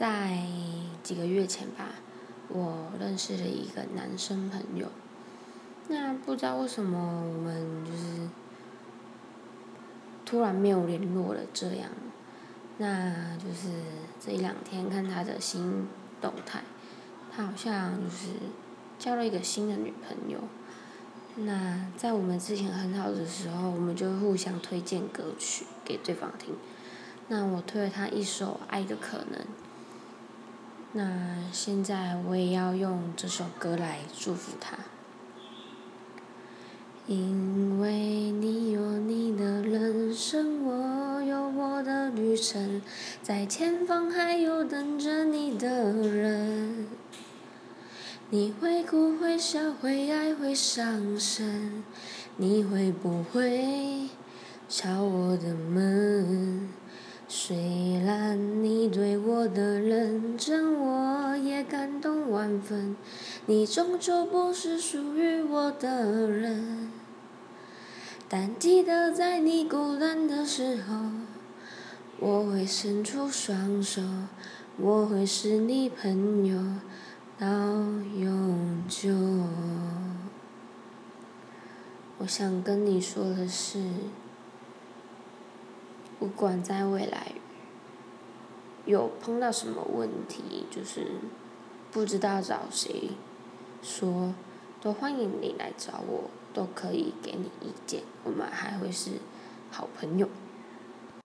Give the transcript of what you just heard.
在几个月前吧，我认识了一个男生朋友。那不知道为什么我们就是突然没有联络了，这样。那就是这一两天看他的新动态，他好像就是交了一个新的女朋友。那在我们之前很好的时候，我们就互相推荐歌曲给对方听。那我推了他一首《爱的可能》。那现在我也要用这首歌来祝福他。因为你有你的人生，我有我的旅程，在前方还有等着你的人。你会哭会笑会爱会伤神，你会不会敲我的门？虽然你对我的认真，我也感动万分。你终究不是属于我的人，但记得在你孤单的时候，我会伸出双手，我会是你朋友。到永久。我想跟你说的是，不管在未来有碰到什么问题，就是不知道找谁说，都欢迎你来找我，都可以给你意见，我们还会是好朋友。